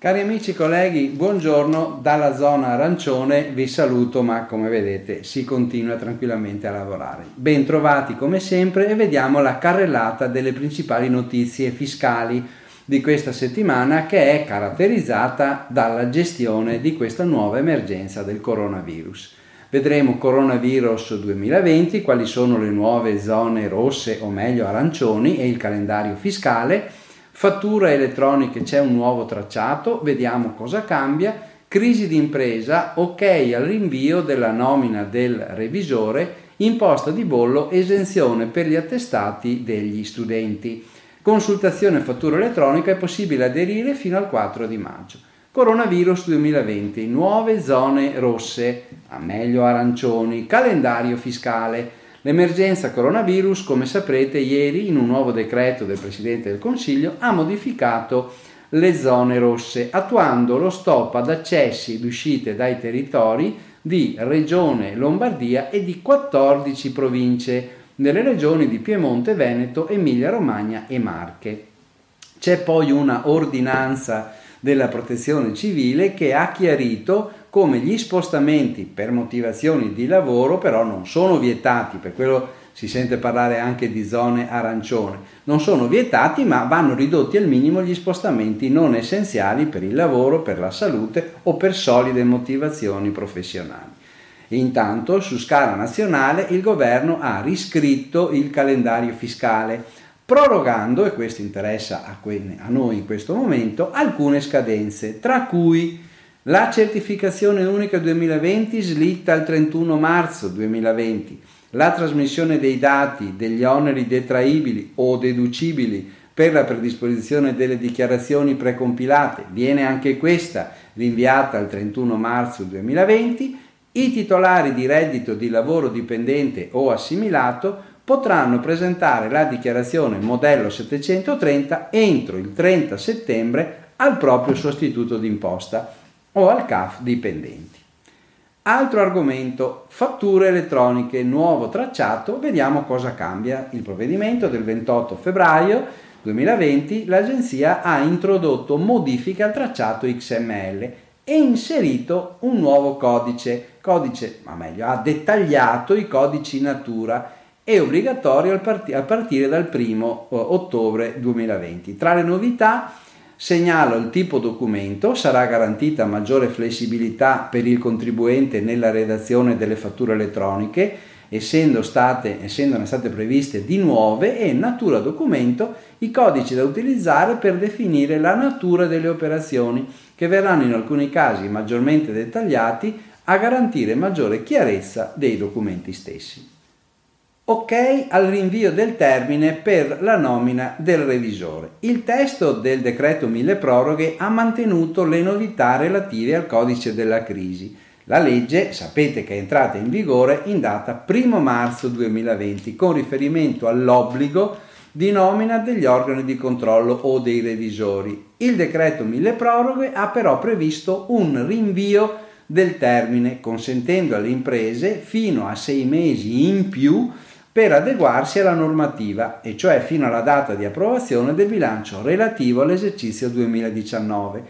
Cari amici e colleghi, buongiorno dalla zona arancione, vi saluto ma come vedete si continua tranquillamente a lavorare. Bentrovati come sempre e vediamo la carrellata delle principali notizie fiscali di questa settimana che è caratterizzata dalla gestione di questa nuova emergenza del coronavirus. Vedremo coronavirus 2020, quali sono le nuove zone rosse o meglio arancioni e il calendario fiscale Fattura elettroniche c'è un nuovo tracciato, vediamo cosa cambia. Crisi di impresa, ok al rinvio della nomina del revisore, imposta di bollo, esenzione per gli attestati degli studenti. Consultazione fattura elettronica è possibile aderire fino al 4 di maggio. Coronavirus 2020, nuove zone rosse, a meglio arancioni, calendario fiscale. L'emergenza coronavirus, come saprete, ieri in un nuovo decreto del Presidente del Consiglio ha modificato le zone rosse, attuando lo stop ad accessi ed uscite dai territori di Regione Lombardia e di 14 province nelle regioni di Piemonte, Veneto, Emilia Romagna e Marche. C'è poi una ordinanza della protezione civile che ha chiarito come gli spostamenti per motivazioni di lavoro però non sono vietati, per quello si sente parlare anche di zone arancione, non sono vietati ma vanno ridotti al minimo gli spostamenti non essenziali per il lavoro, per la salute o per solide motivazioni professionali. Intanto su scala nazionale il governo ha riscritto il calendario fiscale, prorogando, e questo interessa a, noi in questo momento, alcune scadenze, tra cui la certificazione unica 2020 slitta al 31 marzo 2020. La trasmissione dei dati degli oneri detraibili o deducibili per la predisposizione delle dichiarazioni precompilate viene anche questa rinviata al 31 marzo 2020. I titolari di reddito di lavoro dipendente o assimilato potranno presentare la dichiarazione modello 730 entro il 30 settembre al proprio sostituto d'imposta o al CAF dipendenti. Altro argomento, fatture elettroniche, nuovo tracciato, vediamo cosa cambia. Il provvedimento del 28 febbraio 2020 l'agenzia ha introdotto modifiche al tracciato XML e inserito un nuovo codice, codice, ma meglio, ha dettagliato i codici natura e obbligatorio a partire dal 1 ottobre 2020. Tra le novità Segnalo il tipo documento, sarà garantita maggiore flessibilità per il contribuente nella redazione delle fatture elettroniche, essendo state, essendone state previste di nuove e natura documento i codici da utilizzare per definire la natura delle operazioni, che verranno in alcuni casi maggiormente dettagliati a garantire maggiore chiarezza dei documenti stessi. Ok al rinvio del termine per la nomina del revisore. Il testo del decreto mille proroghe ha mantenuto le novità relative al codice della crisi. La legge, sapete che è entrata in vigore in data 1 marzo 2020 con riferimento all'obbligo di nomina degli organi di controllo o dei revisori. Il decreto mille proroghe ha però previsto un rinvio del termine consentendo alle imprese fino a sei mesi in più per adeguarsi alla normativa, e cioè fino alla data di approvazione del bilancio relativo all'esercizio 2019.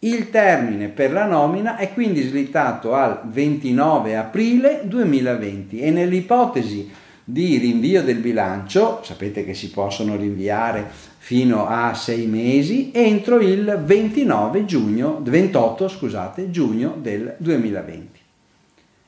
Il termine per la nomina è quindi slittato al 29 aprile 2020 e nell'ipotesi di rinvio del bilancio, sapete che si possono rinviare fino a sei mesi, entro il 29 giugno, 28 scusate, giugno del 2020.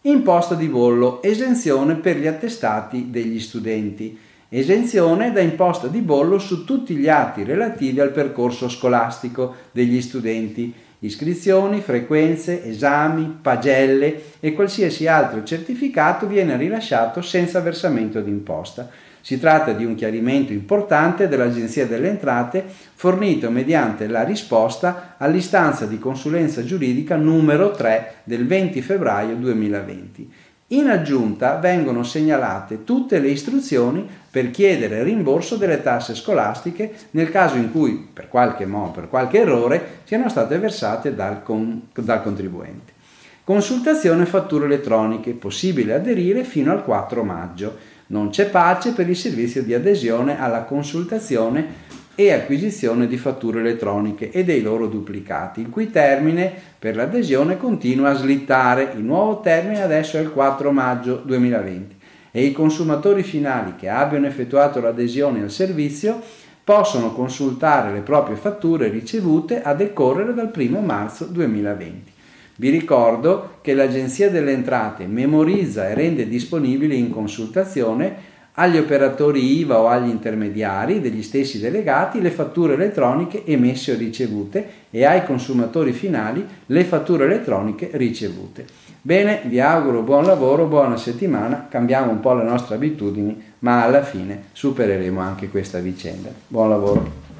Imposta di bollo, esenzione per gli attestati degli studenti. Esenzione da imposta di bollo su tutti gli atti relativi al percorso scolastico degli studenti, iscrizioni, frequenze, esami, pagelle e qualsiasi altro certificato viene rilasciato senza versamento di imposta. Si tratta di un chiarimento importante dell'Agenzia delle Entrate fornito mediante la risposta all'istanza di consulenza giuridica numero 3 del 20 febbraio 2020. In aggiunta vengono segnalate tutte le istruzioni per chiedere rimborso delle tasse scolastiche nel caso in cui, per qualche, modo, per qualche errore, siano state versate dal, con, dal contribuente. Consultazione fatture elettroniche, possibile aderire fino al 4 maggio. Non c'è pace per il servizio di adesione alla consultazione e acquisizione di fatture elettroniche e dei loro duplicati, il cui termine per l'adesione continua a slittare. Il nuovo termine adesso è il 4 maggio 2020 e i consumatori finali che abbiano effettuato l'adesione al servizio possono consultare le proprie fatture ricevute a decorrere dal 1 marzo 2020. Vi ricordo che l'Agenzia delle Entrate memorizza e rende disponibili in consultazione agli operatori IVA o agli intermediari degli stessi delegati le fatture elettroniche emesse o ricevute e ai consumatori finali le fatture elettroniche ricevute. Bene, vi auguro buon lavoro, buona settimana, cambiamo un po' le nostre abitudini, ma alla fine supereremo anche questa vicenda. Buon lavoro.